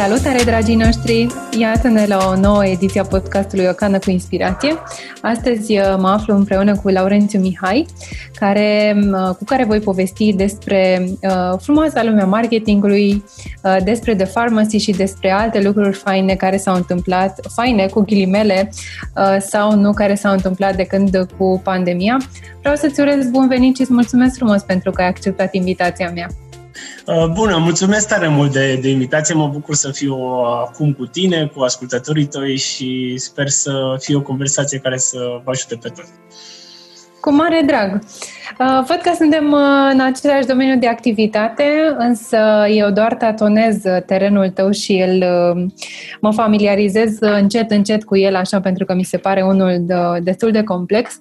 Salutare, dragii noștri! Iată-ne la o nouă ediție a podcastului O Cană cu Inspirație. Astăzi uh, mă aflu împreună cu Laurențiu Mihai, care, uh, cu care voi povesti despre uh, frumoasa lumea marketingului, uh, despre The Pharmacy și despre alte lucruri faine care s-au întâmplat, faine cu ghilimele uh, sau nu, care s-au întâmplat de când cu pandemia. Vreau să-ți urez bun venit și îți mulțumesc frumos pentru că ai acceptat invitația mea. Uh, bună, mulțumesc tare mult de, de invitație. Mă bucur să fiu acum cu tine, cu ascultătorii tăi și sper să fie o conversație care să vă ajute pe toți. Cu mare drag. Uh, văd că suntem uh, în același domeniu de activitate, însă eu doar tatonez terenul tău și el mă familiarizez încet, încet cu el, așa, pentru că mi se pare unul de, destul de complex.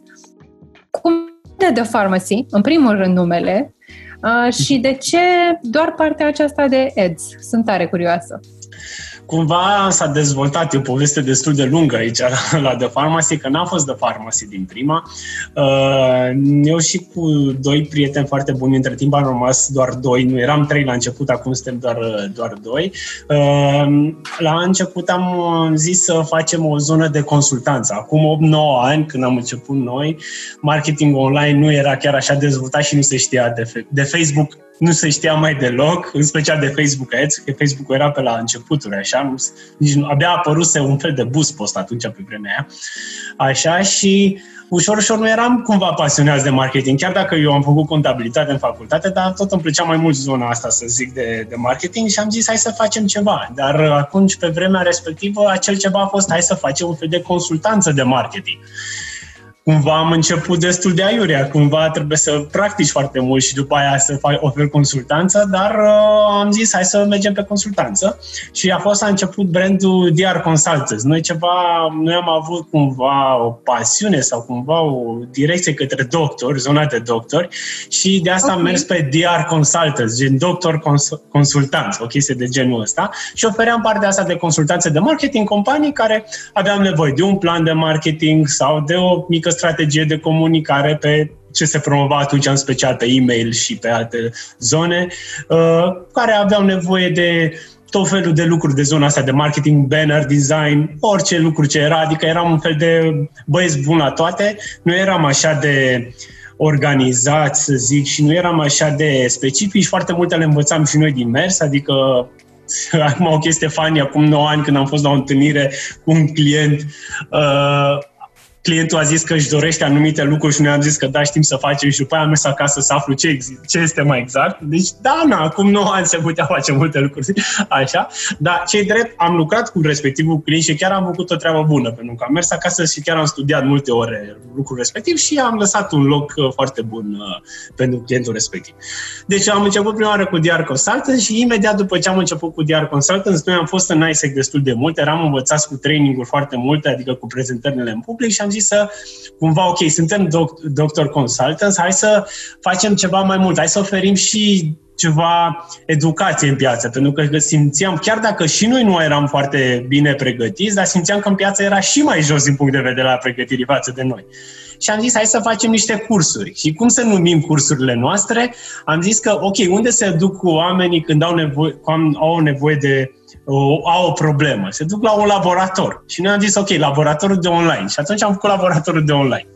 Cum de The Pharmacy, în primul rând numele, Uh, și de ce doar partea aceasta de ads? Sunt tare curioasă cumva s-a dezvoltat, e o poveste destul de lungă aici la The Pharmacy, că n-a fost The Pharmacy din prima. Uh, eu și cu doi prieteni foarte buni, între timp am rămas doar doi, nu eram trei la început, acum suntem doar, doar doi. Uh, la început am zis să facem o zonă de consultanță. Acum 8-9 ani, când am început noi, marketing online nu era chiar așa dezvoltat și nu se știa de, de Facebook nu se știa mai deloc, în special de Facebook Ads, că Facebook-ul era pe la începuturi, așa, nu, nici nu, abia a apăruse un fel de boost post atunci pe vremea aia, așa, și ușor, ușor nu eram cumva pasionați de marketing, chiar dacă eu am făcut contabilitate în facultate, dar tot îmi plăcea mai mult zona asta, să zic, de, de marketing și am zis hai să facem ceva. Dar atunci, pe vremea respectivă, acel ceva a fost hai să facem un fel de consultanță de marketing cumva am început destul de aiurea, cumva trebuie să practici foarte mult și după aia să faci ofer consultanță, dar uh, am zis hai să mergem pe consultanță și a fost la început brandul DR Consultants. Noi ceva, noi am avut cumva o pasiune sau cumva o direcție către doctori, zona de doctori și de asta okay. am mers pe DR Consultants, gen doctor cons- consultanți, o chestie de genul ăsta și ofeream partea asta de consultanțe de marketing companii care aveau nevoie de un plan de marketing sau de o mică strategie de comunicare pe ce se promova atunci în special pe e-mail și pe alte zone, uh, care aveau nevoie de tot felul de lucruri de zona asta de marketing, banner, design, orice lucru ce era, adică eram un fel de băieți bun la toate, nu eram așa de organizați, să zic, și nu eram așa de specifici, foarte multe le învățam și noi din mers, adică acum o chestie funny, acum 9 ani când am fost la o întâlnire cu un client, uh, clientul a zis că își dorește anumite lucruri și noi am zis că da, știm să facem și după aia am mers acasă să aflu ce, ce este mai exact. Deci, da, na, acum 9 ani se putea face multe lucruri așa, dar cei drept, am lucrat cu respectivul client și chiar am făcut o treabă bună, pentru că am mers acasă și chiar am studiat multe ore lucrul respectiv și am lăsat un loc uh, foarte bun uh, pentru clientul respectiv. Deci am început prima oară cu DR Consultants și imediat după ce am început cu DR Consultants, noi am fost în ISEC destul de mult, eram învățați cu training-uri foarte multe, adică cu prezentările în public și am zis să, cumva, ok, suntem doc- doctor consultants, hai să facem ceva mai mult, hai să oferim și ceva educație în piață, pentru că simțeam, chiar dacă și noi nu eram foarte bine pregătiți, dar simțeam că în piață era și mai jos din punct de vedere la pregătirii față de noi. Și am zis, hai să facem niște cursuri. Și cum să numim cursurile noastre? Am zis că, ok, unde se duc cu oamenii când au nevoie, când au nevoie de o, au o problemă. Se duc la un laborator. Și noi am zis, ok, laboratorul de online. Și atunci am făcut laboratorul de online.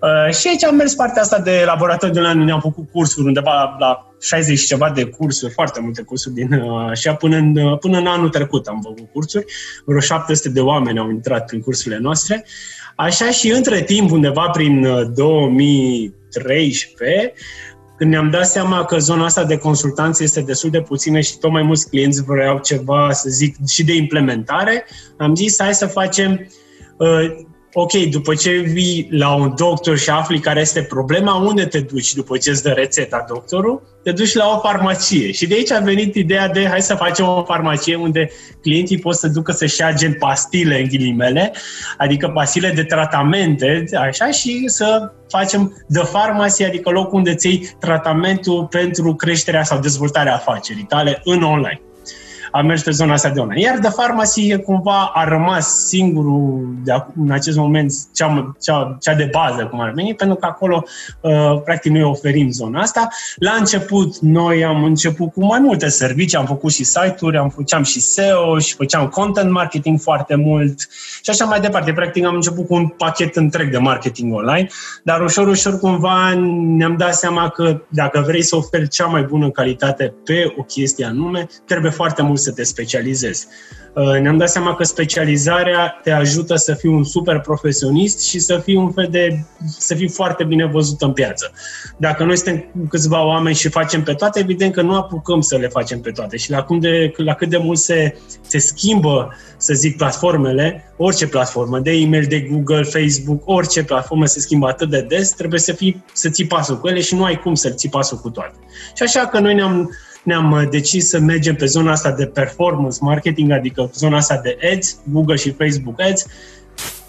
Uh, și aici am mers partea asta de laborator de online, unde am făcut cursuri undeva la 60 și ceva de cursuri, foarte multe cursuri din uh, așa până în, uh, până în anul trecut am făcut cursuri. Vreo 700 de oameni au intrat prin cursurile noastre. Așa și între timp, undeva prin 2013, uh, când ne-am dat seama că zona asta de consultanță este destul de puțină și tot mai mulți clienți vreau ceva, să zic, și de implementare, am zis hai să facem uh, ok, după ce vii la un doctor și afli care este problema, unde te duci după ce îți dă rețeta doctorul? Te duci la o farmacie. Și de aici a venit ideea de hai să facem o farmacie unde clienții pot să ducă să-și ia gen pastile în ghilimele, adică pastile de tratamente, așa, și să facem de farmacie, adică locul unde ți tratamentul pentru creșterea sau dezvoltarea afacerii tale în online. Am mers pe zona asta de online. Iar de farmacie cumva a rămas singurul de în acest moment cea, cea, cea de bază, cum ar veni, pentru că acolo uh, practic noi oferim zona asta. La început noi am început cu mai multe servicii, am făcut și site-uri, am făceam și SEO și făceam content marketing foarte mult și așa mai departe. Practic am început cu un pachet întreg de marketing online, dar ușor, ușor cumva ne-am dat seama că dacă vrei să oferi cea mai bună calitate pe o chestie anume, trebuie foarte mult să te specializezi. Uh, ne-am dat seama că specializarea te ajută să fii un super profesionist și să fii un fel de, să fii foarte bine văzut în piață. Dacă noi suntem câțiva oameni și facem pe toate, evident că nu apucăm să le facem pe toate. Și la, cum de, la cât de mult se, se schimbă, să zic, platformele, orice platformă, de e-mail, de Google, Facebook, orice platformă se schimbă atât de des, trebuie să, fii, să ții pasul cu ele și nu ai cum să ții pasul cu toate. Și așa că noi ne-am ne-am uh, decis să mergem pe zona asta de performance marketing, adică zona asta de ads, Google și Facebook ads,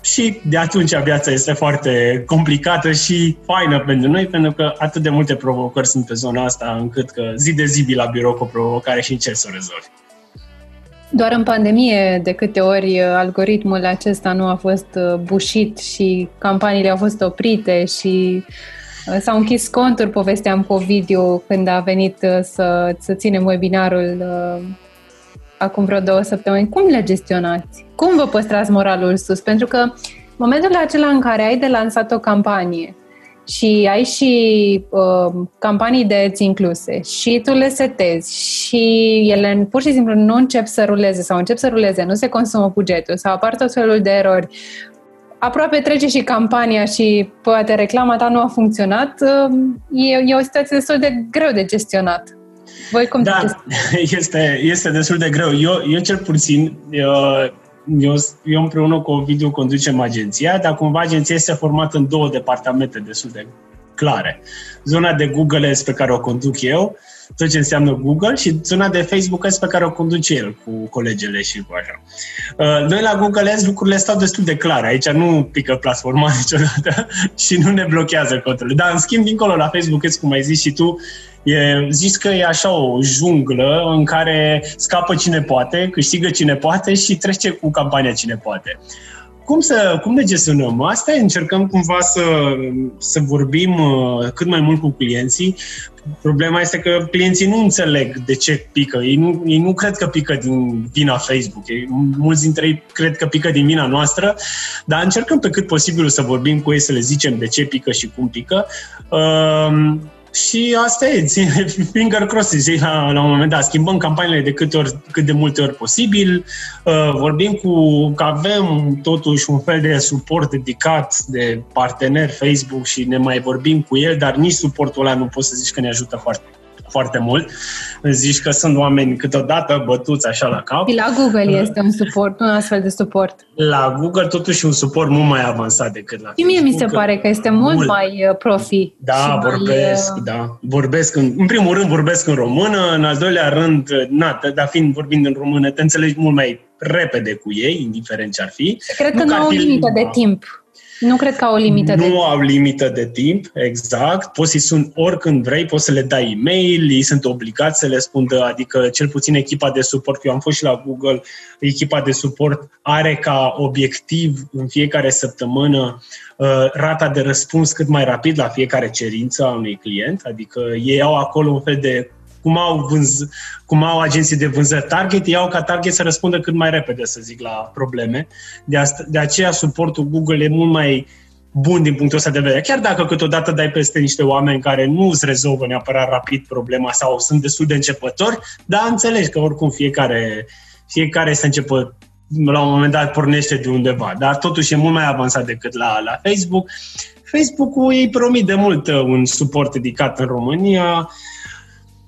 și de atunci viața este foarte complicată și faină pentru noi, pentru că atât de multe provocări sunt pe zona asta, încât că zi de zi la birou cu o provocare și încerci să o rezolvi. Doar în pandemie, de câte ori uh, algoritmul acesta nu a fost uh, bușit și campaniile au fost oprite și Uh, s-au închis conturi, povesteam cu video când a venit uh, să, să ținem webinarul uh, acum vreo două săptămâni. Cum le gestionați? Cum vă păstrați moralul sus? Pentru că momentul acela în care ai de lansat o campanie și ai și uh, campanii de ads incluse și tu le setezi și ele pur și simplu nu încep să ruleze sau încep să ruleze, nu se consumă bugetul sau apar tot felul de erori, aproape trece și campania și poate reclama ta nu a funcționat, um, e, e o situație destul de greu de gestionat. Voi cum da, este, este destul de greu. Eu, eu cel puțin, eu, eu, eu împreună cu Ovidiu conducem agenția, dar cumva agenția este formată în două departamente destul de clare. Zona de Google Ads pe care o conduc eu, tot ce înseamnă Google și zona de Facebook Ads pe care o conduce el cu colegele și cu așa. Uh, noi la Google Ads lucrurile stau destul de clare. Aici nu pică platforma niciodată și nu ne blochează contele. Dar în schimb, dincolo la Facebook Ads, cum ai zis și tu, E, zis că e așa o junglă în care scapă cine poate, câștigă cine poate și trece cu campania cine poate cum, să, cum ne gestionăm? Asta încercăm cumva să, să vorbim uh, cât mai mult cu clienții. Problema este că clienții nu înțeleg de ce pică. Ei nu, ei nu cred că pică din vina Facebook. Ei, mulți dintre ei cred că pică din vina noastră, dar încercăm pe cât posibil să vorbim cu ei, să le zicem de ce pică și cum pică. Uh, și asta e, finger crossed, la, la un moment dat. Schimbăm campaniile de câte ori, cât de multe ori posibil, uh, vorbim cu, că avem totuși un fel de suport dedicat de partener Facebook și ne mai vorbim cu el, dar nici suportul ăla nu poți să zici că ne ajută foarte foarte mult. Zici că sunt oameni câteodată bătuți așa la cap. Și la Google este un suport, un astfel de suport. La Google totuși un suport mult mai avansat decât la Și mie mi se pare că este mult, mult. mai uh, profi. Da, vorbesc, mai, da. Vorbesc în, în primul rând vorbesc în română, în al doilea rând, na, dar fiind vorbind în română, te înțelegi mult mai repede cu ei, indiferent ce ar fi. Cred că nu, nu au limită de timp. Nu cred că au o limită nu de timp. Nu au limită de timp, exact. Poți să-i suni oricând vrei, poți să le dai e-mail, ei sunt obligați să le spundă, adică cel puțin echipa de suport, eu am fost și la Google, echipa de suport are ca obiectiv în fiecare săptămână uh, rata de răspuns cât mai rapid la fiecare cerință a unui client, adică ei au acolo un fel de cum au, vânz, cum au agenții de vânzări target, iau ca target să răspundă cât mai repede, să zic, la probleme. De, asta, de aceea suportul Google e mult mai bun din punctul ăsta de vedere. Chiar dacă câteodată dai peste niște oameni care nu îți rezolvă neapărat rapid problema sau sunt destul de începători, dar înțelegi că oricum fiecare, fiecare este începător la un moment dat pornește de undeva, dar totuși e mult mai avansat decât la, la Facebook. Facebook-ul ei promit de mult uh, un suport dedicat în România,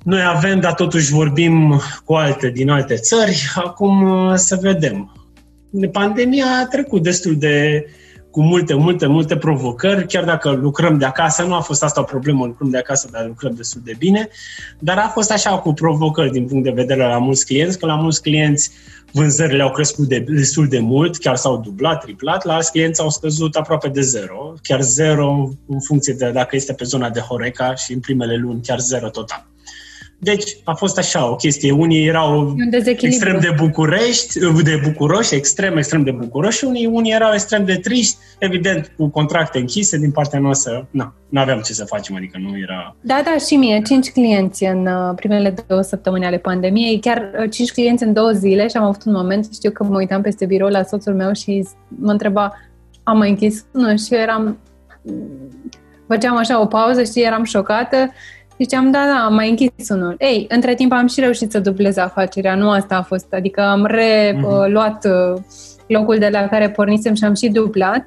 noi avem, dar totuși vorbim cu alte din alte țări. Acum uh, să vedem. Pandemia a trecut destul de cu multe, multe, multe provocări, chiar dacă lucrăm de acasă, nu a fost asta o problemă, lucrăm de acasă, dar lucrăm destul de bine, dar a fost așa cu provocări din punct de vedere la mulți clienți, că la mulți clienți vânzările au crescut de, destul de mult, chiar s-au dublat, triplat, la alți clienți au scăzut aproape de zero, chiar zero în funcție de dacă este pe zona de Horeca și în primele luni chiar zero total. Deci a fost așa o chestie. Unii erau extrem de bucurești, de bucuroși, extrem, extrem de bucuroși și unii, unii erau extrem de triști, evident, cu contracte închise din partea noastră. Na, nu aveam ce să facem, adică nu era... Da, da, și mie, cinci clienți în uh, primele două săptămâni ale pandemiei, chiar uh, cinci clienți în două zile și am avut un moment, știu că mă uitam peste birou la soțul meu și mă întreba, am mai închis? Unul și eu eram făceam așa o pauză, și eram șocată Ziceam, da, da, am mai închis unul. Ei, între timp am și reușit să dublez afacerea, nu asta a fost. Adică am reluat uh-huh. locul de la care pornisem și am și dublat.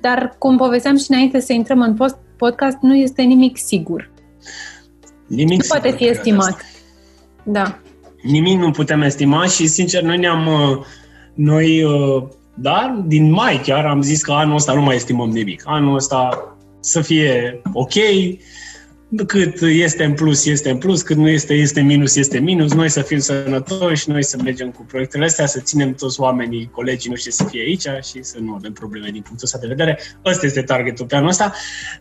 Dar, cum povesteam și înainte să intrăm în post, podcast, nu este nimic sigur. Nimic nu poate fi estimat. Da. Nimic nu putem estima și, sincer, noi ne-am... Uh, noi, uh, da, din mai chiar am zis că anul ăsta nu mai estimăm nimic. Anul ăsta să fie ok, cât este în plus, este în plus, cât nu este, este minus, este minus, noi să fim sănătoși, noi să mergem cu proiectele astea, să ținem toți oamenii, colegii noștri să fie aici și să nu avem probleme din punctul ăsta de vedere. Ăsta este targetul pe anul ăsta.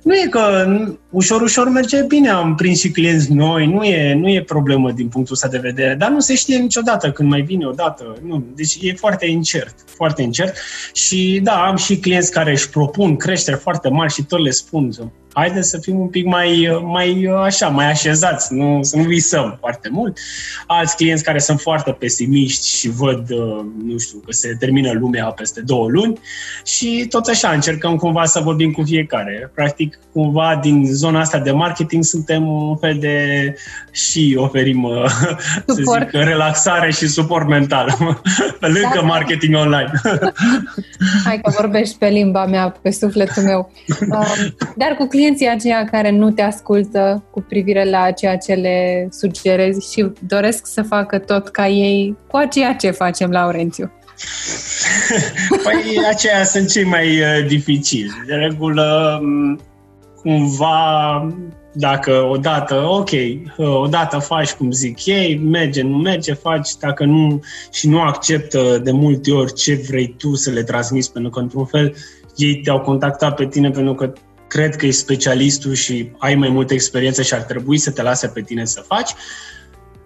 Nu e că ușor, ușor merge bine, am prins și clienți noi, nu e, nu e problemă din punctul ăsta de vedere, dar nu se știe niciodată când mai vine odată. Nu. Deci e foarte incert, foarte incert și da, am și clienți care își propun creșteri foarte mari și tot le spun haideți să fim un pic mai, mai așa, mai așezați, nu, să nu visăm foarte mult. Alți clienți care sunt foarte pesimiști și văd, uh, nu știu, că se termină lumea peste două luni și tot așa încercăm cumva să vorbim cu fiecare. Practic, cumva din zona asta de marketing suntem un fel de și oferim uh, să zic, relaxare și suport mental pe lângă da, marketing online. Hai că vorbești pe limba mea, pe sufletul meu. Um, dar cu clienții aceia care nu te ascultă cu privire la ceea ce le sugerezi și doresc să facă tot ca ei cu ceea ce facem, Laurențiu? Păi aceia sunt cei mai uh, dificili. De regulă, um, cumva, dacă odată, ok, uh, odată faci cum zic ei, merge, nu merge, faci, dacă nu și nu acceptă de multe ori ce vrei tu să le transmiți, pentru că într-un fel ei te-au contactat pe tine pentru că cred că ești specialistul și ai mai multă experiență și ar trebui să te lase pe tine să faci,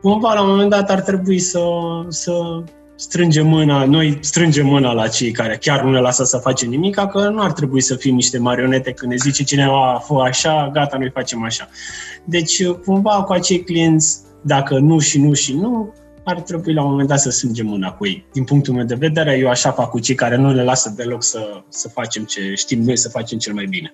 cumva la un moment dat ar trebui să, să strângem mâna, noi strângem mâna la cei care chiar nu ne lasă să facem nimic, că nu ar trebui să fim niște marionete când ne zice cineva, fă așa, gata, noi facem așa. Deci, cumva, cu acei clienți, dacă nu și nu și nu, ar trebui la un moment dat să strângem mâna cu ei. Din punctul meu de vedere, eu așa fac cu cei care nu ne lasă deloc să, să facem ce știm noi să facem cel mai bine.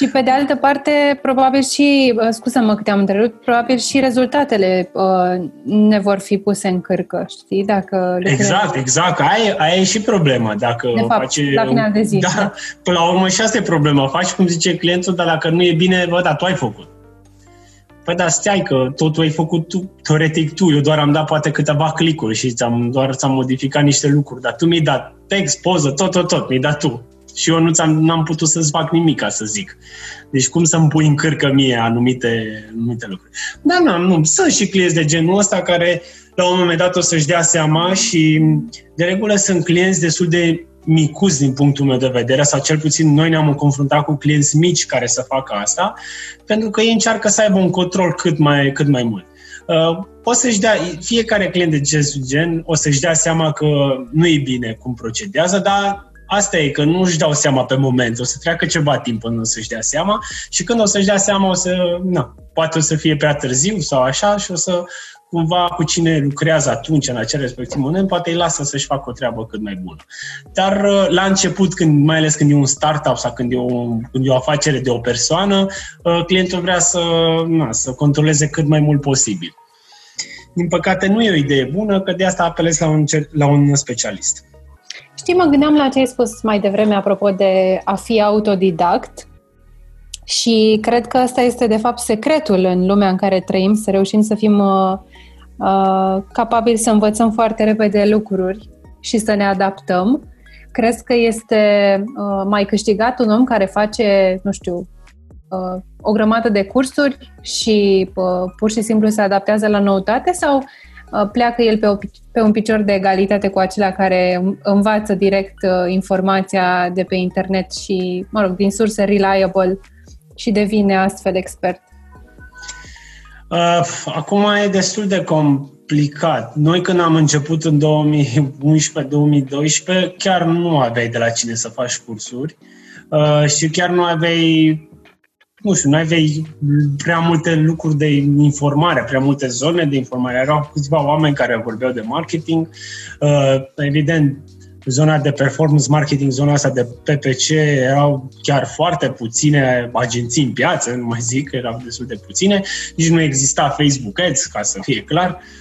Și pe de altă parte, probabil și, uh, scuză-mă că te-am întrerupt, probabil și rezultatele uh, ne vor fi puse în cârcă, știi? Dacă exact, exact. Aia, aia e și problema. Dacă de fapt, face, la final de zi. Da, da, până la urmă și asta e problema. Faci cum zice clientul, dar dacă nu e bine, bă, da, tu ai făcut. Păi da, stai că totul ai făcut tu, teoretic tu, eu doar am dat poate câteva clicuri și ți-am, doar ți-am modificat niște lucruri, dar tu mi-ai dat text, poză, tot, tot, tot, mi-ai dat tu și eu nu ți-am, n-am putut să-ți fac nimic, ca să zic. Deci cum să-mi pui în cârcă mie anumite, anumite lucruri. Dar nu, nu, sunt și clienți de genul ăsta care la un moment dat o să-și dea seama și de regulă sunt clienți destul de micuți din punctul meu de vedere, sau cel puțin noi ne-am confruntat cu clienți mici care să facă asta, pentru că ei încearcă să aibă un control cât mai, cât mai mult. Uh, o să-și dea, fiecare client de acest gen o să-și dea seama că nu e bine cum procedează, dar Asta e că nu își dau seama pe moment, o să treacă ceva timp până să-și dea seama și când o să-și dea seama o să, na, poate o să fie prea târziu sau așa și o să cumva cu cine lucrează atunci, în acel respectiv moment, poate îi lasă să-și facă o treabă cât mai bună. Dar uh, la început, când, mai ales când e un startup sau când e o, când e o afacere de o persoană, uh, clientul vrea să, na, să controleze cât mai mult posibil. Din păcate, nu e o idee bună, că de asta apelez la un, la un specialist. Știi, mă gândeam la ce ai spus mai devreme apropo de a fi autodidact și cred că asta este de fapt secretul în lumea în care trăim, să reușim să fim uh, uh, capabili să învățăm foarte repede lucruri și să ne adaptăm. Crezi că este uh, mai câștigat un om care face, nu știu, uh, o grămadă de cursuri și uh, pur și simplu se adaptează la noutate sau Uh, pleacă el pe, o, pe un picior de egalitate cu acela care învață direct uh, informația de pe internet și, mă rog, din surse reliable și devine astfel expert? Uh, acum e destul de complicat. Noi când am început în 2011-2012, chiar nu aveai de la cine să faci cursuri uh, și chiar nu aveai nu știu, nu aveai prea multe lucruri de informare, prea multe zone de informare. Erau câțiva oameni care vorbeau de marketing. Uh, evident, zona de performance marketing, zona asta de PPC, erau chiar foarte puține agenții în piață, nu mai zic că erau destul de puține, nici nu exista Facebook Ads, ca să fie clar. Uh,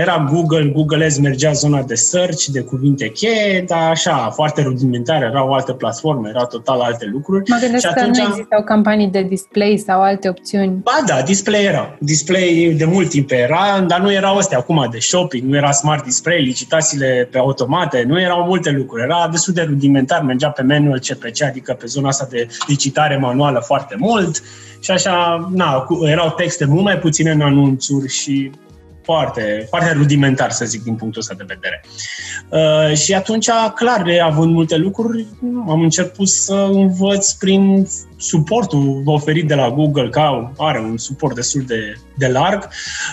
era Google, Google Ads mergea zona de search, de cuvinte cheie, dar așa, foarte rudimentar, erau alte platforme, erau total alte lucruri. Mă gândesc și că atunci nu existau campanii de display sau alte opțiuni. Ba da, display era. Display de mult timp era, dar nu erau astea acum de shopping, nu era smart display, licitațiile pe automate, nu erau multe lucruri. Era destul de rudimentar, mergea pe manual CPC, adică pe zona asta de licitare manuală foarte mult și așa, na, erau texte mult mai puține în anunțuri și foarte, foarte rudimentar, să zic, din punctul ăsta de vedere. Uh, și atunci, clar, având multe lucruri, am început să învăț prin suportul oferit de la Google, că are un suport destul de, de larg,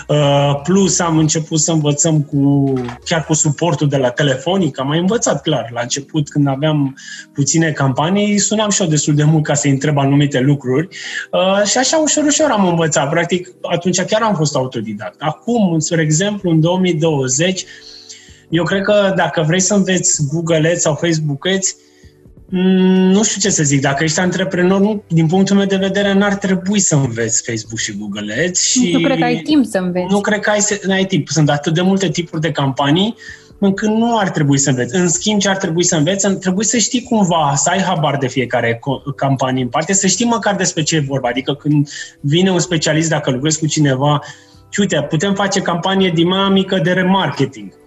uh, plus am început să învățăm cu, chiar cu suportul de la Telefonic, am mai învățat, clar, la început când aveam puține campanii, sunam și eu destul de mult ca să-i întreb anumite lucruri. Uh, și așa ușor, ușor am învățat, practic atunci chiar am fost autodidact. Acum, spre exemplu, în 2020, eu cred că dacă vrei să înveți Google Ads sau Facebook Ads, Mm, nu știu ce să zic, dacă ești antreprenor, nu, din punctul meu de vedere, n-ar trebui să înveți Facebook și Google Ads. Și nu cred că ai timp să înveți. Nu cred că ai, ai timp. Sunt atât de multe tipuri de campanii încât nu ar trebui să înveți. În schimb, ce ar trebui să înveți? Trebuie să știi cumva, să ai habar de fiecare campanie în parte, să știi măcar despre ce e vorba. Adică când vine un specialist, dacă lucrezi cu cineva, și uite, putem face campanie dinamică de remarketing Uh,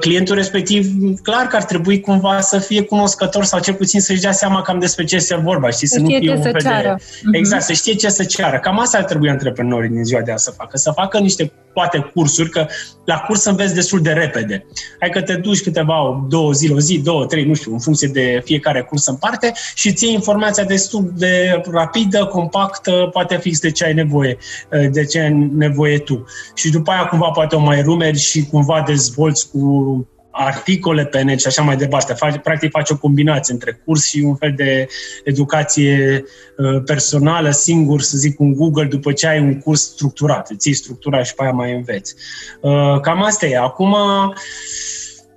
clientul respectiv, clar că ar trebui cumva să fie cunoscător sau cel puțin să-și dea seama cam despre ce se vorba, știi? Să, să nu fie un fel de... Exact, să știe ce să ceară. Cam asta ar trebui antreprenorii din ziua de azi să facă. Să facă niște, poate, cursuri, că la curs înveți destul de repede. Hai că te duci câteva, două zile, o zi, două, trei, nu știu, în funcție de fiecare curs în parte și ții informația destul de rapidă, compactă, poate fix de ce ai nevoie, uh, de ce ai nevoie tu. Și după aia cumva poate o mai rumeri și cumva dezvolți cu articole pe net și așa mai departe. Faci, practic faci o combinație între curs și un fel de educație uh, personală, singur, să zic, un Google, după ce ai un curs structurat. Îți ții structura și pe aia mai înveți. Uh, cam asta e. Acum,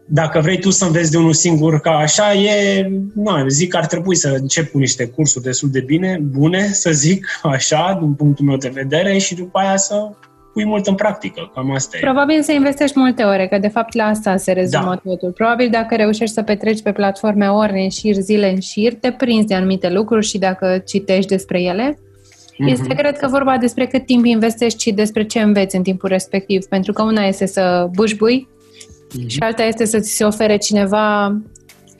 dacă vrei tu să înveți de unul singur ca așa, e, nu, zic că ar trebui să încep cu niște cursuri destul de bine, bune, să zic așa, din punctul meu de vedere, și după aia să pui mult în practică. Cam asta e. Probabil să investești multe ore, că de fapt la asta se rezumă da. totul. Probabil dacă reușești să petreci pe platforme ore în șir, zile în șir, te prinzi de anumite lucruri și dacă citești despre ele, mm-hmm. este, cred că, vorba despre cât timp investești și despre ce înveți în timpul respectiv. Pentru că una este să bușbui mm-hmm. și alta este să ți se ofere cineva,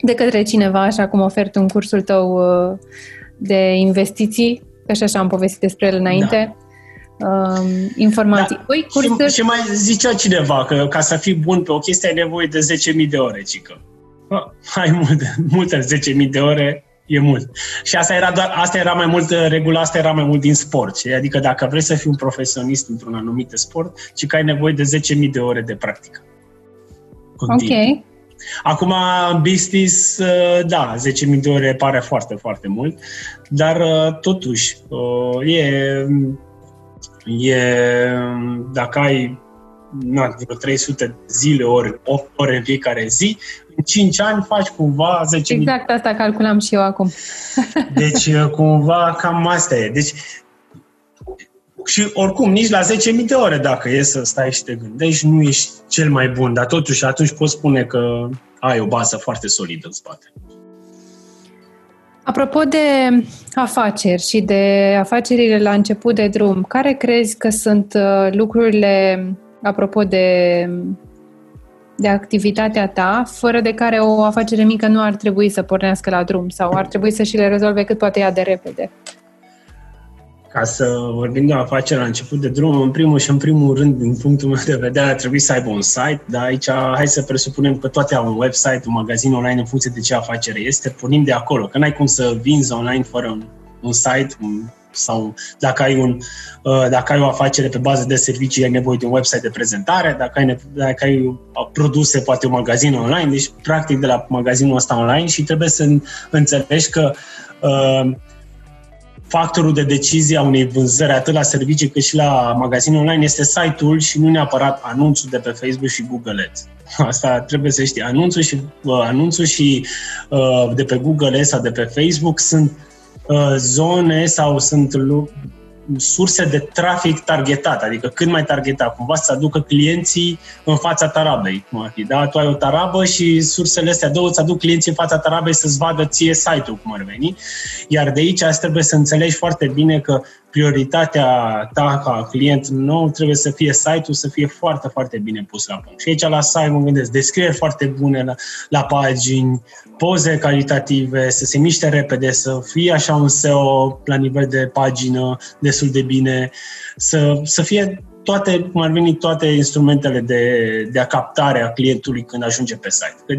de către cineva, așa cum oferi un cursul tău uh, de investiții, că și așa am povestit despre el înainte, da um, informații. Da. Păi, cursuri... și, și mai zicea cineva că ca să fii bun pe o chestie ai nevoie de 10.000 de ore, cică. Ai multe, multe 10.000 de ore, e mult. Și asta era, doar, asta era mai mult, regula asta era mai mult din sport. Adică dacă vrei să fii un profesionist într-un anumit sport, ci că ai nevoie de 10.000 de ore de practică. Continuu. Ok. Acum, business, uh, da, 10.000 de ore pare foarte, foarte mult, dar uh, totuși uh, e E, dacă ai na, vreo 300 zile, ori 8 ore în fiecare zi, în 5 ani faci cumva 10 Exact asta calculam și eu acum. deci, uh, cumva, cam asta e. Deci, și oricum, nici la 10.000 de ore, dacă e să stai și te gândești, nu ești cel mai bun, dar totuși atunci poți spune că ai o bază foarte solidă în spate. Apropo de afaceri și de afacerile la început de drum, care crezi că sunt uh, lucrurile, apropo de, de activitatea ta, fără de care o afacere mică nu ar trebui să pornească la drum sau ar trebui să și le rezolve cât poate ea de repede? Ca să vorbim de o afacere la început de drum, în primul și în primul rând, din punctul meu de vedere, ar trebui să aibă un site, dar aici hai să presupunem că toate au un website, un magazin online în funcție de ce afacere este, pornim de acolo, că n-ai cum să vinzi online fără un, un site, un sau dacă ai, un, uh, dacă ai o afacere pe bază de servicii, ai nevoie de un website de prezentare, dacă ai, dacă ai uh, produse, poate un magazin online, deci practic de la magazinul ăsta online și trebuie să înțelegi că uh, factorul de decizie a unei vânzări atât la servicii cât și la magazinul online este site-ul și nu neapărat anunțul de pe Facebook și Google Ads. Asta trebuie să știi. Anunțul și, uh, anunțul și uh, de pe Google Ads sau de pe Facebook sunt uh, zone sau sunt surse de trafic targetat, adică cât mai targetat, cumva să aducă clienții în fața tarabei, cum ar fi. Da? Tu ai o tarabă și sursele astea două îți aduc clienții în fața tarabei să-ți vadă ție site-ul, cum ar veni. Iar de aici trebuie să înțelegi foarte bine că prioritatea ta ca client nou trebuie să fie site-ul, să fie foarte, foarte bine pus la punct. Și aici la site mă gândesc descrieri foarte bune la, la pagini, poze calitative, să se miște repede, să fie așa un SEO la nivel de pagină destul de bine, să, să fie toate, cum ar veni, toate instrumentele de, de a captare a clientului când ajunge pe site. Că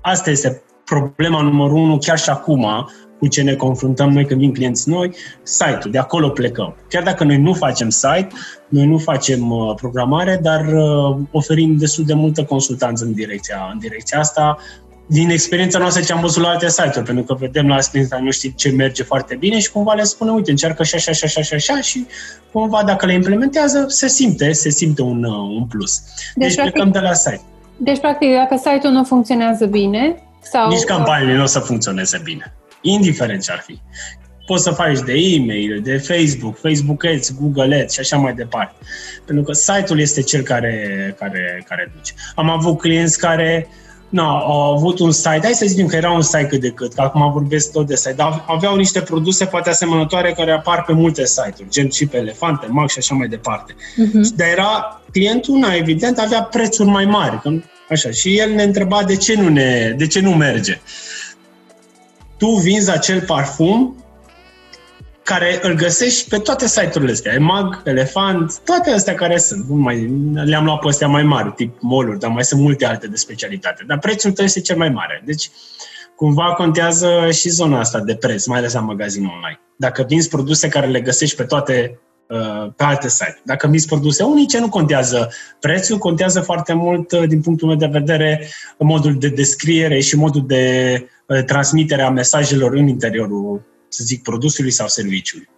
asta este problema numărul unu, chiar și acum, cu ce ne confruntăm noi când vin clienți noi, site-ul, de acolo plecăm. Chiar dacă noi nu facem site, noi nu facem uh, programare, dar uh, oferim destul de multă consultanță în direcția, în direcția asta, din experiența noastră ce am văzut la alte site-uri, pentru că vedem la Sprinta nu știi ce merge foarte bine și cumva le spune, uite, încearcă și așa, așa, așa, așa, așa și cumva dacă le implementează, se simte, se simte un, uh, un plus. Deci, deci plecăm de la site. Deci, practic, dacă site-ul nu funcționează bine, sau... Nici campaniile nu o să funcționeze bine indiferent ce ar fi. Poți să faci de e-mail, de Facebook, Facebook Ads, Google Ads și așa mai departe. Pentru că site-ul este cel care, care, care duce. Am avut clienți care na, au avut un site, hai să zicem că era un site cât de cât, că acum vorbesc tot de site, dar aveau niște produse poate asemănătoare care apar pe multe site-uri, gen și pe Elefante, Mac și așa mai departe. Uh-huh. Dar era clientul, na, evident, avea prețuri mai mari. Că, așa, și el ne întreba de ce nu, ne, de ce nu merge tu vinzi acel parfum care îl găsești pe toate site-urile astea. EMAG, Elefant, toate astea care sunt. Nu mai, le-am luat pe astea mai mari, tip mall dar mai sunt multe alte de specialitate. Dar prețul tău este cel mai mare. Deci, cumva contează și zona asta de preț, mai ales la magazinul online. Dacă vinzi produse care le găsești pe toate uh, pe alte site. Dacă vinzi produse unice, nu contează prețul, contează foarte mult, uh, din punctul meu de vedere, modul de descriere și modul de Uh, transmiterea mesajelor în interiorul, să zic, produsului sau serviciului.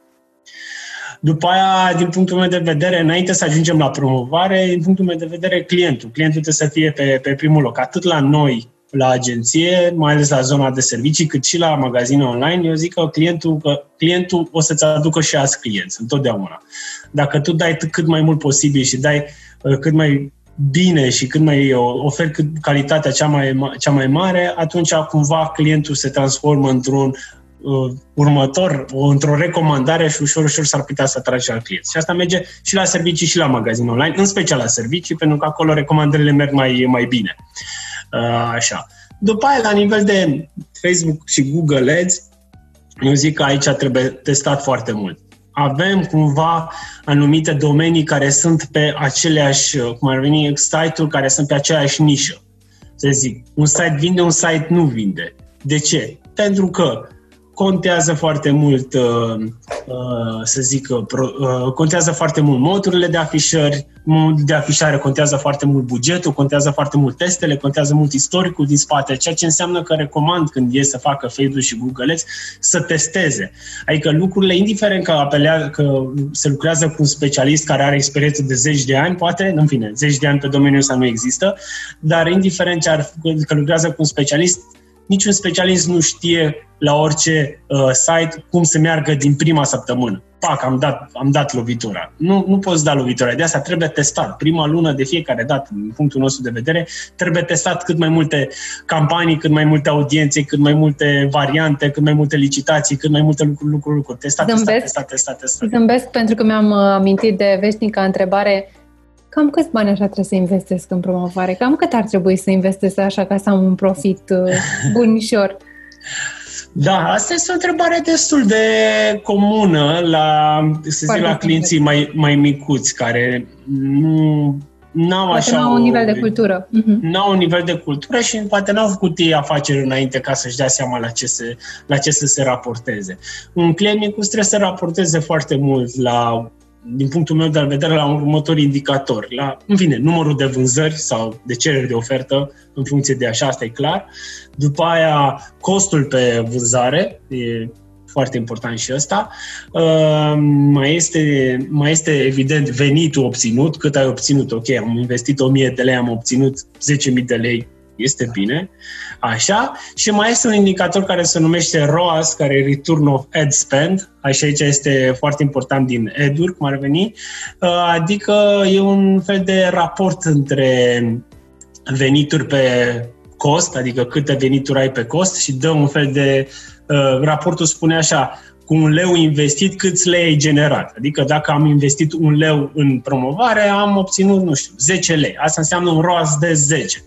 După aia, din punctul meu de vedere, înainte să ajungem la promovare, din punctul meu de vedere, clientul. Clientul trebuie să fie pe, pe primul loc, atât la noi, la agenție, mai ales la zona de servicii, cât și la magazine online. Eu zic că clientul, că clientul o să-ți aducă și alți clienți, întotdeauna. Dacă tu dai cât mai mult posibil și dai uh, cât mai bine și cât mai oferi cât calitatea cea mai, cea mai mare, atunci cumva clientul se transformă într-un uh, următor, într-o recomandare și ușor, ușor s-ar putea să atrage al client. Și asta merge și la servicii și la magazin online, în special la servicii, pentru că acolo recomandările merg mai, mai bine. Uh, așa. După aia, la nivel de Facebook și Google Ads, eu zic că aici trebuie testat foarte mult avem cumva anumite domenii care sunt pe aceleași, cum ar veni, site-uri care sunt pe aceeași nișă. Să zic, un site vinde, un site nu vinde. De ce? Pentru că contează foarte mult, uh, uh, să zic, uh, contează foarte mult modurile de afișări, modul de afișare contează foarte mult bugetul, contează foarte mult testele, contează mult istoricul din spate, ceea ce înseamnă că recomand când e să facă Facebook și Google Ads să testeze. Adică lucrurile, indiferent că, apelea, că se lucrează cu un specialist care are experiență de zeci de ani, poate, în fine, zeci de ani pe domeniul ăsta nu există, dar indiferent ce ar, că lucrează cu un specialist, niciun specialist nu știe la orice uh, site cum să meargă din prima săptămână. Pac, am dat, am dat lovitura. Nu, nu poți da lovitura. De asta trebuie testat. Prima lună de fiecare dată, din punctul nostru de vedere, trebuie testat cât mai multe campanii, cât mai multe audiențe, cât mai multe variante, cât mai multe licitații, cât mai multe lucruri, lucruri, lucruri. Testat, testat, testat, testat, testat. Zâmbesc pentru că mi-am uh, amintit de veșnica întrebare Cam câți bani așa trebuie să investesc în promovare? Cam cât ar trebui să investesc așa ca să am un profit uh, bunișor? Da, asta este o întrebare destul de comună la, să zic, la clienții mai, mai micuți, care nu, n-au poate așa n-au un nivel de cultură. Uh-huh. N-au un nivel de cultură și poate n-au făcut ei afaceri înainte ca să-și dea seama la ce, se, la ce să se raporteze. Un client mic trebuie să raporteze foarte mult la din punctul meu de vedere, la următori indicatori. La, în fine, numărul de vânzări sau de cereri de ofertă, în funcție de așa, asta e clar. După aia, costul pe vânzare, e foarte important și ăsta. Uh, mai, este, mai este evident venitul obținut, cât ai obținut, ok, am investit 1000 de lei, am obținut 10.000 de lei, este bine, așa, și mai este un indicator care se numește ROAS, care e Return of Ad Spend, așa aici este foarte important din Edur, cum ar veni, uh, adică e un fel de raport între venituri pe cost, adică câte venituri ai pe cost și dă un fel de, uh, raportul spune așa, cu un leu investit, câți lei ai generat. Adică dacă am investit un leu în promovare, am obținut, nu știu, 10 lei. Asta înseamnă un ROAS de 10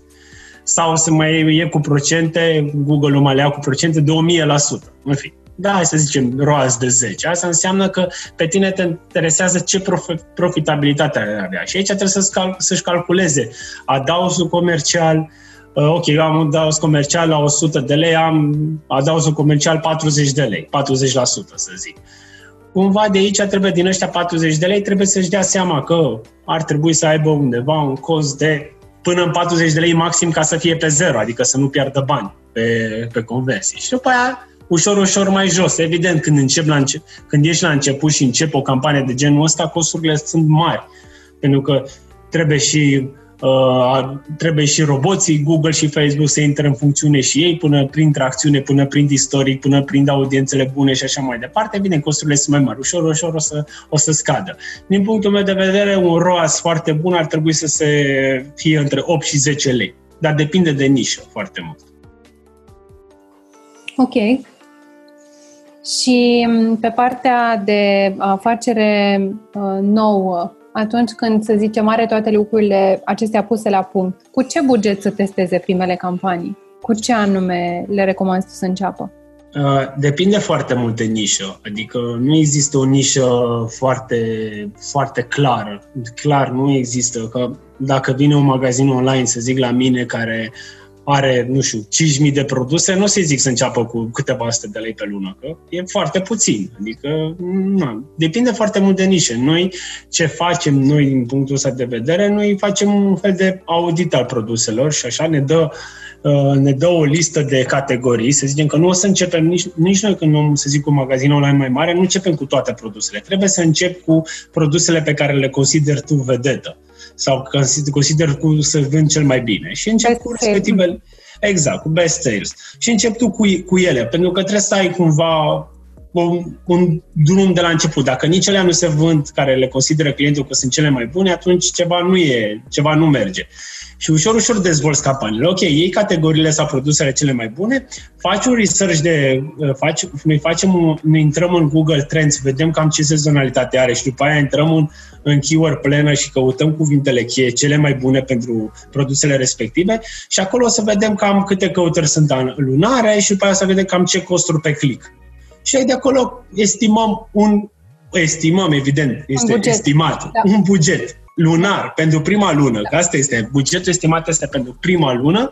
sau să mai e cu procente, Google-ul mai le ia cu procente de 1000%. În fi. Da, hai să zicem ROAS de 10. Asta înseamnă că pe tine te interesează ce profitabilitate ai avea. Și aici trebuie să-și, cal- să calculeze adausul comercial, uh, ok, eu am adaus comercial la 100 de lei, am adausul comercial 40 de lei, 40% să zic. Cumva de aici trebuie, din ăștia 40 de lei, trebuie să-și dea seama că ar trebui să aibă undeva un cost de până în 40 de lei maxim ca să fie pe zero, adică să nu piardă bani pe, pe conversii. Și după aia, ușor, ușor mai jos. Evident, când, încep la înce- când ești la început și începi o campanie de genul ăsta, costurile sunt mari. Pentru că trebuie și Uh, trebuie și roboții Google și Facebook să intre în funcțiune și ei până prin tracțiune, până prin istoric, până prin audiențele bune și așa mai departe. Bine, costurile sunt mai mari. Ușor, ușor o să, o să scadă. Din punctul meu de vedere, un ROAS foarte bun ar trebui să se fie între 8 și 10 lei. Dar depinde de nișă foarte mult. Ok. Și mm, pe partea de afacere uh, nouă, atunci când, să zicem, are toate lucrurile acestea puse la punct, cu ce buget să testeze primele campanii? Cu ce anume le recomand să înceapă? Uh, depinde foarte mult de nișă, adică nu există o nișă foarte, foarte clară. Clar nu există, că dacă vine un magazin online, să zic la mine, care are, nu știu, 5.000 de produse, nu o să zic să înceapă cu câteva sute de lei pe lună, că e foarte puțin. Adică, na, depinde foarte mult de nișe. Noi, ce facem noi din punctul ăsta de vedere, noi facem un fel de audit al produselor și așa ne dă uh, ne dă o listă de categorii, să zicem că nu o să începem nici, nici noi când om, să zic, un magazin online mai mare, nu începem cu toate produsele. Trebuie să încep cu produsele pe care le consideri tu vedetă sau consider cu să vând cel mai bine. Și încep best cu respectivele... Exact, cu best sales. Și încep tu cu, cu ele, pentru că trebuie să ai cumva un, un drum de la început. Dacă nici ele nu se vând care le consideră clientul că sunt cele mai bune, atunci ceva nu e, ceva nu merge și ușor, ușor dezvolți campaniile. Ok, iei categoriile sau produsele cele mai bune, faci un research de... Uh, faci, noi facem, noi intrăm în Google Trends, vedem cam ce sezonalitate are și după aia intrăm în, în Keyword Planner și căutăm cuvintele cheie cele mai bune pentru produsele respective și acolo o să vedem cam câte căutări sunt lunare și după aia să vedem cam ce costuri pe click. Și de acolo estimăm un estimăm, evident, este un estimat, da. un buget lunar pentru prima lună, că asta este, bugetul estimat este pentru prima lună.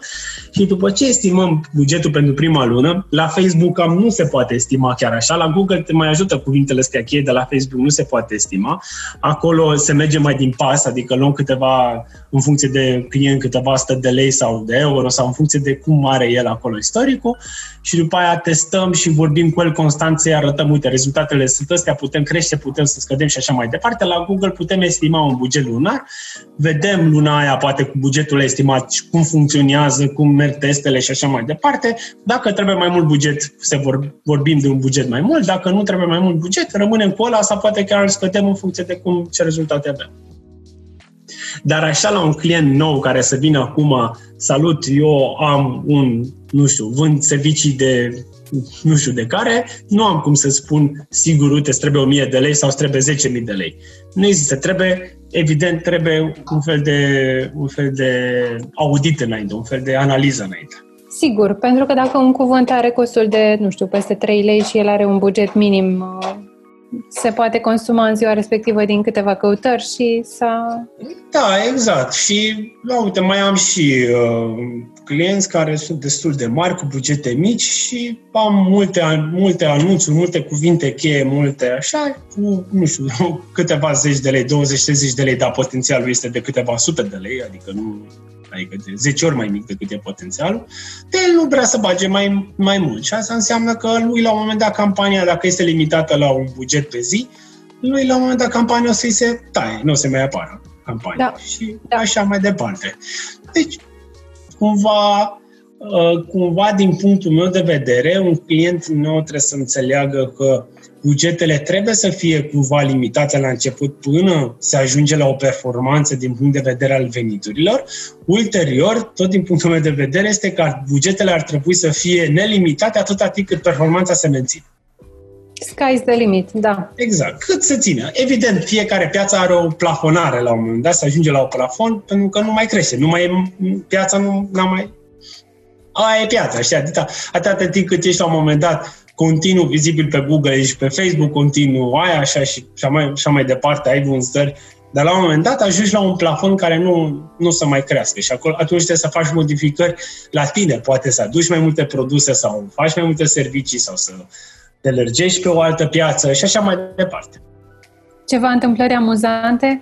Și după ce estimăm bugetul pentru prima lună, la Facebook cam nu se poate estima chiar așa, la Google te mai ajută cuvintele astea cheie, de la Facebook nu se poate estima, acolo se merge mai din pas, adică luăm câteva, în funcție de client, câteva stă de lei sau de euro sau în funcție de cum are el acolo istoricul. Și după aia testăm și vorbim cu el constant să-i arătăm, uite, rezultatele sunt astea, putem crește, putem să scădem și așa mai departe. La Google putem estima un buget lunar, vedem luna aia, poate cu bugetul estimat, cum funcționează, cum merg testele și așa mai departe. Dacă trebuie mai mult buget, se vor, vorbim de un buget mai mult, dacă nu trebuie mai mult buget, rămânem cu ăla sau poate chiar îl scădem în funcție de cum, ce rezultate avem. Dar așa la un client nou care să vină acum, salut, eu am un, nu știu, vând servicii de nu știu de care, nu am cum să spun sigur, uite, îți trebuie 1000 de lei sau îți trebuie 10.000 de lei. Nu există. Trebuie, evident, trebuie un fel de, un fel de audit înainte, un fel de analiză înainte. Sigur, pentru că dacă un cuvânt are costul de, nu știu, peste 3 lei și el are un buget minim uh, se poate consuma în ziua respectivă din câteva căutări și s-a... Da, exact. Și, da, uite, mai am și uh, clienți care sunt destul de mari, cu bugete mici și am multe, multe anunțuri, multe cuvinte cheie, multe așa, cu, nu știu, câteva zeci de lei, 20-30 de lei, dar potențialul este de câteva sute de lei, adică nu adică de 10 ori mai mic decât e potențialul, de el nu vrea să bage mai, mai mult. Și asta înseamnă că lui, la un moment dat, campania, dacă este limitată la un buget pe zi, lui, la un moment dat, campania o să-i se taie, nu o să mai apară campania. Da. Și da. așa mai departe. Deci, cumva, uh, cumva, din punctul meu de vedere, un client nou trebuie să înțeleagă că bugetele trebuie să fie cumva limitate la început până se ajunge la o performanță din punct de vedere al veniturilor. Ulterior, tot din punctul meu de vedere, este că bugetele ar trebui să fie nelimitate atâta timp cât performanța se menține. Sky's the limit, da. Exact. Cât se ține. Evident, fiecare piață are o plafonare la un moment dat, să ajunge la o plafon, pentru că nu mai crește. Nu mai e, piața nu n-a mai... Aia e piața, știi? Atâta, atâta timp cât ești la un moment dat continuu vizibil pe Google și pe Facebook, continuu ai așa și așa mai, așa mai departe, ai vânzări, dar la un moment dat ajungi la un plafon care nu, nu să mai crească și acolo, atunci trebuie să faci modificări la tine, poate să aduci mai multe produse sau faci mai multe servicii sau să te lărgești pe o altă piață și așa mai departe. Ceva întâmplări amuzante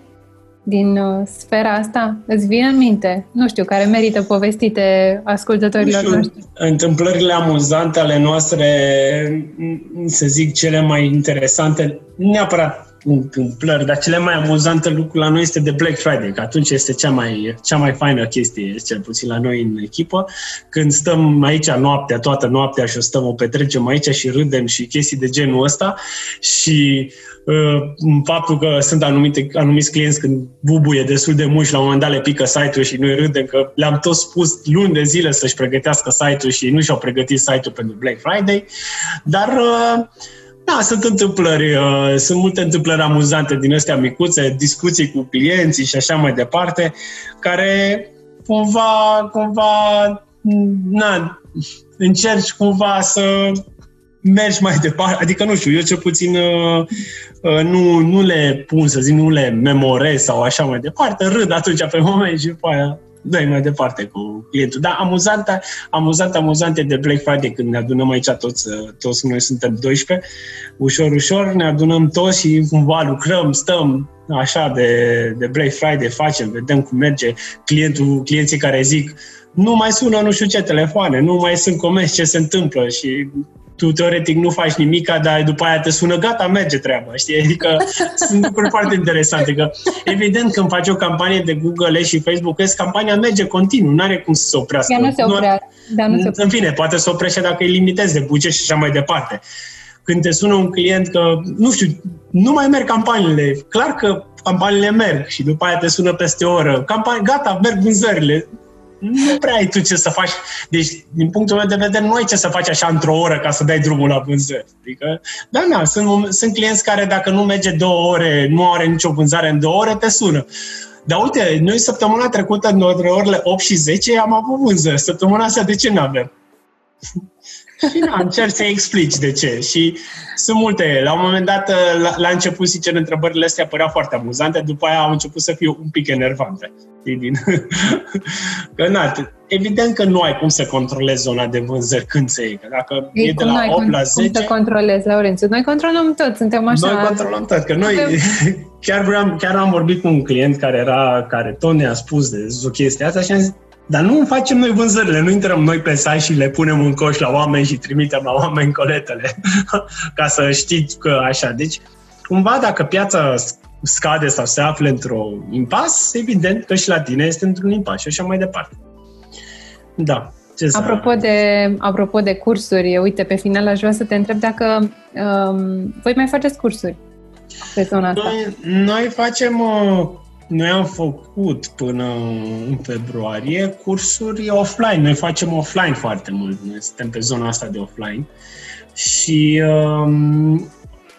din uh, sfera asta? Îți vine în minte? Nu știu, care merită povestite ascultătorilor știu, noștri? Întâmplările amuzante ale noastre, să zic, cele mai interesante, neapărat întâmplări, dar cele mai amuzante lucruri la noi este de Black Friday, că atunci este cea mai, cea mai faină chestie, cel puțin la noi în echipă, când stăm aici noaptea, toată noaptea și o stăm, o petrecem aici și râdem și chestii de genul ăsta. Și uh, faptul că sunt anumite, anumiți clienți când bubuie destul de mult și la un moment dat le pică site-ul și noi râdem că le-am tot spus luni de zile să-și pregătească site-ul și nu și-au pregătit site-ul pentru Black Friday, dar uh, da, sunt întâmplări, uh, sunt multe întâmplări amuzante din astea micuțe, discuții cu clienții și așa mai departe, care cumva, cumva, na, încerci cumva să mergi mai departe. Adică, nu știu, eu cel puțin uh, uh, nu, nu le pun, să zic, nu le memorez sau așa mai departe, râd atunci pe moment și după aia dai mai departe cu clientul. Dar amuzant, amuzant, amuzant e de Black Friday când ne adunăm aici toți, toți noi suntem 12, ușor, ușor, ne adunăm toți și cumva lucrăm, stăm așa de, de Black Friday, facem, vedem cum merge clientul, clienții care zic nu mai sună nu știu ce telefoane, nu mai sunt comenzi ce se întâmplă și tu teoretic nu faci nimica, dar după aia te sună, gata, merge treaba, știi? Adică sunt lucruri foarte interesante, că evident când faci o campanie de Google și Facebook, campania merge continuu, nu are cum să se oprească. Ea nu se oprea. Da, nu se În fine, poate să oprește dacă îi limitezi de buget și așa mai departe. Când te sună un client că, nu știu, nu mai merg campaniile, clar că campaniile merg și după aia te sună peste o oră, campanie, gata, merg vânzările, nu prea ai tu ce să faci. Deci, din punctul meu de vedere, nu ai ce să faci așa într-o oră ca să dai drumul la vânzări. Adică, da, da, sunt, sunt clienți care dacă nu merge două ore, nu are nicio vânzare în două ore, te sună. Dar uite, noi săptămâna trecută, între orele 8 și 10, am avut vânzări. Săptămâna asta de ce nu avem? Și na, încerc să explici de ce. Și sunt multe. La un moment dat, la, la început, sincer, întrebările astea păreau foarte amuzante, după aia au început să fie un pic enervante. Din... că, na, evident că nu ai cum să controlezi zona de vânzări când se e. Că dacă e, e de la 8 la 10... Cum să controlezi, Laurențiu? Noi controlăm tot, suntem așa... Noi controlăm tot, că noi... chiar, vreau, chiar am vorbit cu un client care era, care tot ne-a spus de o chestie asta și am zis, dar nu facem noi vânzările, nu intrăm noi pe site și le punem în coș la oameni și trimitem la oameni coletele, ca să știți că așa. Deci, cumva, dacă piața scade sau se află într-un impas, evident că și la tine este într-un impas și așa mai departe. Da. Ce apropo, de, apropo de cursuri, uite, pe final aș vrea să te întreb dacă um, voi mai faceți cursuri pe zona asta. Noi, noi facem uh, noi am făcut până în februarie cursuri offline. Noi facem offline foarte mult. Noi suntem pe zona asta de offline. Și um,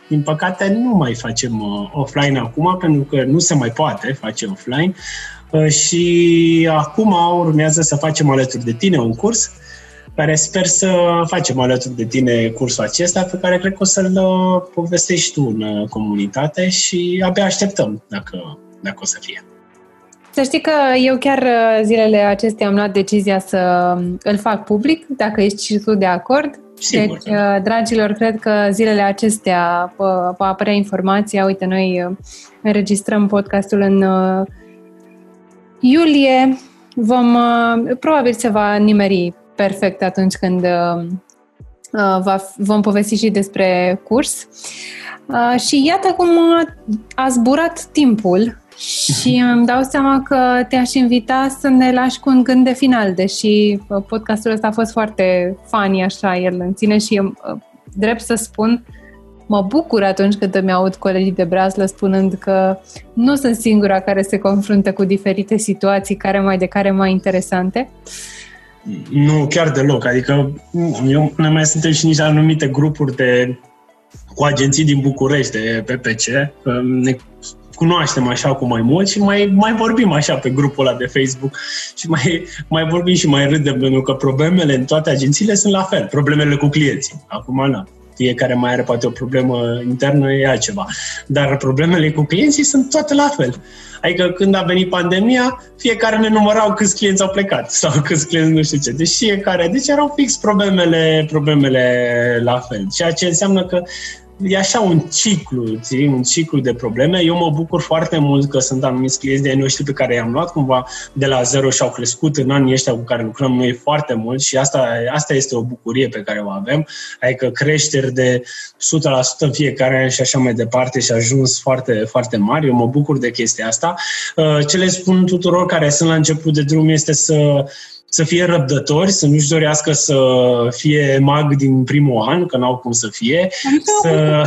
din păcate nu mai facem uh, offline acum pentru că nu se mai poate face offline. Uh, și acum urmează să facem alături de tine un curs care sper să facem alături de tine cursul acesta, pe care cred că o să-l uh, povestești tu în uh, comunitate și abia așteptăm dacă, dacă o să fie. Să știi că eu chiar uh, zilele acestea am luat decizia să um, îl fac public, dacă ești și tu de acord. Sigur. Deci, dragilor, cred că zilele acestea va apărea informația. Uite, noi înregistrăm podcastul în iulie. Vom, probabil se va nimeri perfect atunci când uh, uh, va, vom povesti și despre curs. Uh, și iată cum a zburat timpul și îmi dau seama că te-aș invita să ne lași cu un gând de final, deși podcastul ăsta a fost foarte funny, așa, el în ține și drept să spun, mă bucur atunci când îmi aud colegii de braslă spunând că nu sunt singura care se confruntă cu diferite situații, care mai de care mai interesante. Uh, nu, chiar deloc. Adică eu, noi mai suntem și niște anumite grupuri de cu agenții din București, de PPC, ne cunoaștem așa cu mai mult și mai, mai vorbim așa pe grupul ăla de Facebook și mai, mai vorbim și mai râdem, pentru că problemele în toate agențiile sunt la fel, problemele cu clienții. Acum, nu fiecare mai are poate o problemă internă, e altceva. Dar problemele cu clienții sunt toate la fel. Adică când a venit pandemia, fiecare ne numărau câți clienți au plecat sau câți clienți nu știu ce. Deci fiecare, deci erau fix problemele, problemele la fel. Ceea ce înseamnă că e așa un ciclu, ții, un ciclu de probleme. Eu mă bucur foarte mult că sunt anumiți clienți de noștri pe care i-am luat cumva de la zero și au crescut în anii ăștia cu care lucrăm noi foarte mult și asta, asta este o bucurie pe care o avem, adică creșteri de 100% în fiecare an și așa mai departe și ajuns foarte, foarte mari. Eu mă bucur de chestia asta. Uh, ce le spun tuturor care sunt la început de drum este să să fie răbdători, să nu-și dorească să fie mag din primul an, că n-au cum să fie. Să...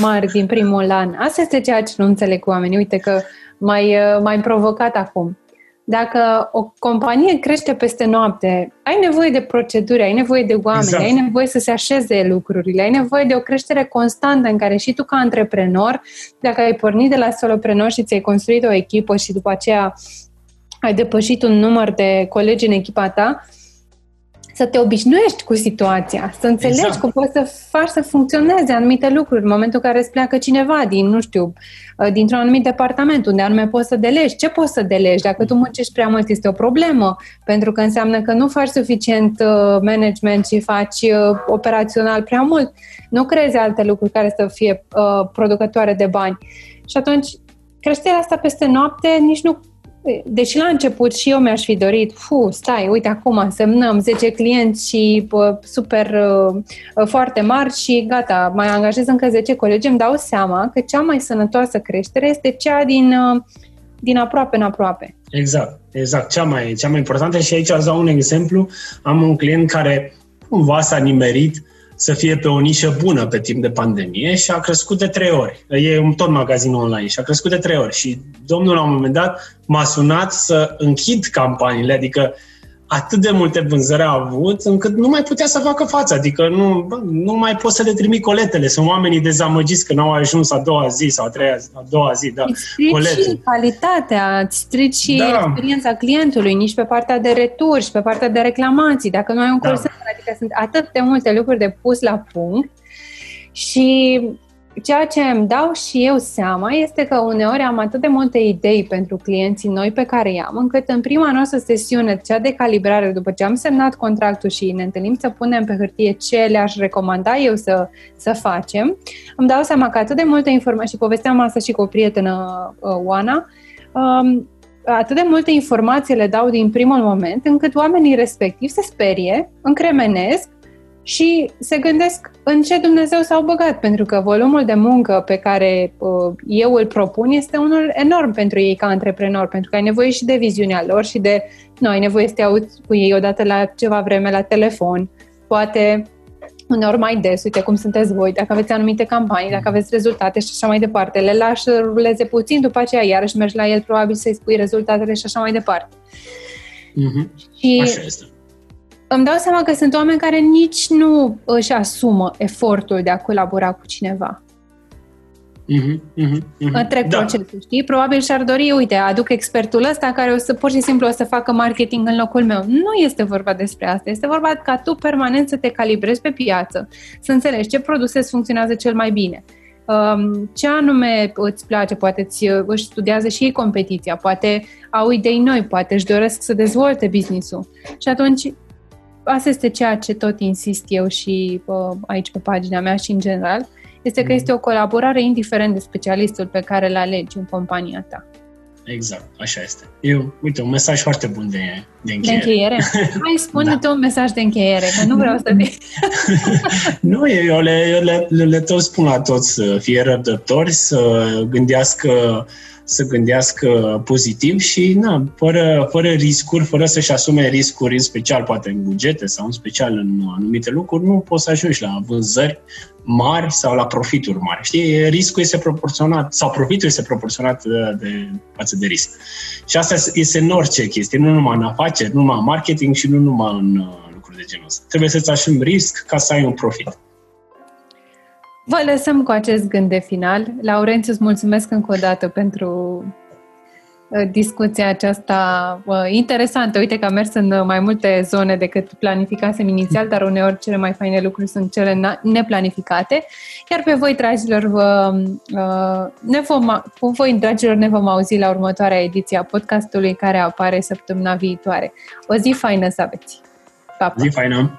Mari din primul an. Asta este ceea ce nu înțeleg cu oamenii. Uite că mai, mai provocat acum. Dacă o companie crește peste noapte, ai nevoie de proceduri, ai nevoie de oameni, exact. ai nevoie să se așeze lucrurile, ai nevoie de o creștere constantă în care și tu ca antreprenor, dacă ai pornit de la soloprenor și ți-ai construit o echipă și după aceea ai depășit un număr de colegi în echipa ta, să te obișnuiești cu situația, să înțelegi exact. cum poți să faci să funcționeze anumite lucruri în momentul în care îți pleacă cineva din, nu știu, uh, dintr-un anumit departament, unde anume poți să delegi. Ce poți să delegi? Dacă tu muncești prea mult, este o problemă, pentru că înseamnă că nu faci suficient uh, management și faci uh, operațional prea mult. Nu creezi alte lucruri care să fie producătoare de bani. Și atunci, creșterea asta peste noapte nici nu deci la început și eu mi-aș fi dorit, fu, stai, uite acum semnăm 10 clienți și pă, super uh, foarte mari și gata, mai angajez încă 10 colegi, îmi dau seama că cea mai sănătoasă creștere este cea din, uh, din aproape în aproape. Exact, exact, cea mai, cea mai importantă și aici aș da un exemplu. Am un client care cumva s-a nimerit să fie pe o nișă bună pe timp de pandemie și a crescut de trei ori. E un tot magazin online și a crescut de trei ori. Și domnul la un moment dat m-a sunat să închid campaniile, adică atât de multe vânzări a avut încât nu mai putea să facă față. Adică nu, bă, nu mai pot să le trimit coletele. Sunt oamenii dezamăgiți că n-au ajuns a doua zi sau a treia a doua zi. Da, îți colete. și calitatea, îți strici și da. experiența clientului, nici pe partea de returși și pe partea de reclamații. Dacă nu ai un da. call adică sunt atât de multe lucruri de pus la punct și ceea ce îmi dau și eu seama este că uneori am atât de multe idei pentru clienții noi pe care i-am, încât în prima noastră sesiune, cea de calibrare, după ce am semnat contractul și ne întâlnim să punem pe hârtie ce le-aș recomanda eu să, să facem, îmi dau seama că atât de multe informații, și povesteam asta și cu o prietenă, uh, Oana, um, atât de multe informații le dau din primul moment, încât oamenii respectivi se sperie, încremenesc și se gândesc în ce Dumnezeu s-au băgat, pentru că volumul de muncă pe care uh, eu îl propun este unul enorm pentru ei ca antreprenor, pentru că ai nevoie și de viziunea lor și de, nu, ai nevoie să te auzi cu ei odată la ceva vreme la telefon, poate uneori mai des, uite cum sunteți voi, dacă aveți anumite campanii, dacă aveți rezultate și așa mai departe, le lași să ruleze puțin, după aceea iarăși mergi la el, probabil să-i spui rezultatele și așa mai departe. Mm-hmm. Și așa este îmi dau seama că sunt oameni care nici nu își asumă efortul de a colabora cu cineva. Uh-huh, uh-huh, Întreg da. procesul, știi? Probabil și-ar dori, uite, aduc expertul ăsta care o să, pur și simplu o să facă marketing în locul meu. Nu este vorba despre asta. Este vorba ca tu permanent să te calibrezi pe piață, să înțelegi ce produse îți funcționează cel mai bine um, ce anume îți place, poate îți, își studiază și ei competiția, poate au idei noi, poate își doresc să dezvolte business-ul. Și atunci, asta este ceea ce tot insist eu și uh, aici pe pagina mea și în general, este că mhm. este o colaborare indiferent de specialistul pe care îl alegi în compania ta. Exact, așa este. Eu, uite, un mesaj foarte bun de, de încheiere. De încheiere? Hai, spune da. tu un mesaj de încheiere, că nu vreau să fie... nu, eu le, eu le, le, le tot spun la toți să fie răbdători, să gândească să gândească pozitiv și na, fără, fără riscuri, fără să-și asume riscuri, în special poate în bugete sau în special în anumite lucruri, nu poți să ajungi la vânzări mari sau la profituri mari. Știi, riscul este proporționat sau profitul este proporționat de, de față de risc. Și asta este în orice chestie, nu numai în afaceri, nu numai în marketing și nu numai în uh, lucruri de genul ăsta. Trebuie să-ți asumi risc ca să ai un profit. Vă lăsăm cu acest gând de final. Laurențiu, îți mulțumesc încă o dată pentru uh, discuția aceasta uh, interesantă. Uite că am mers în uh, mai multe zone decât planificasem inițial, dar uneori cele mai faine lucruri sunt cele neplanificate. Iar pe voi, dragilor, vă, ne vom, cu voi, dragilor, ne vom auzi la următoarea ediție a podcastului care apare săptămâna viitoare. O zi faină să aveți! Pa, pa. Zi faină!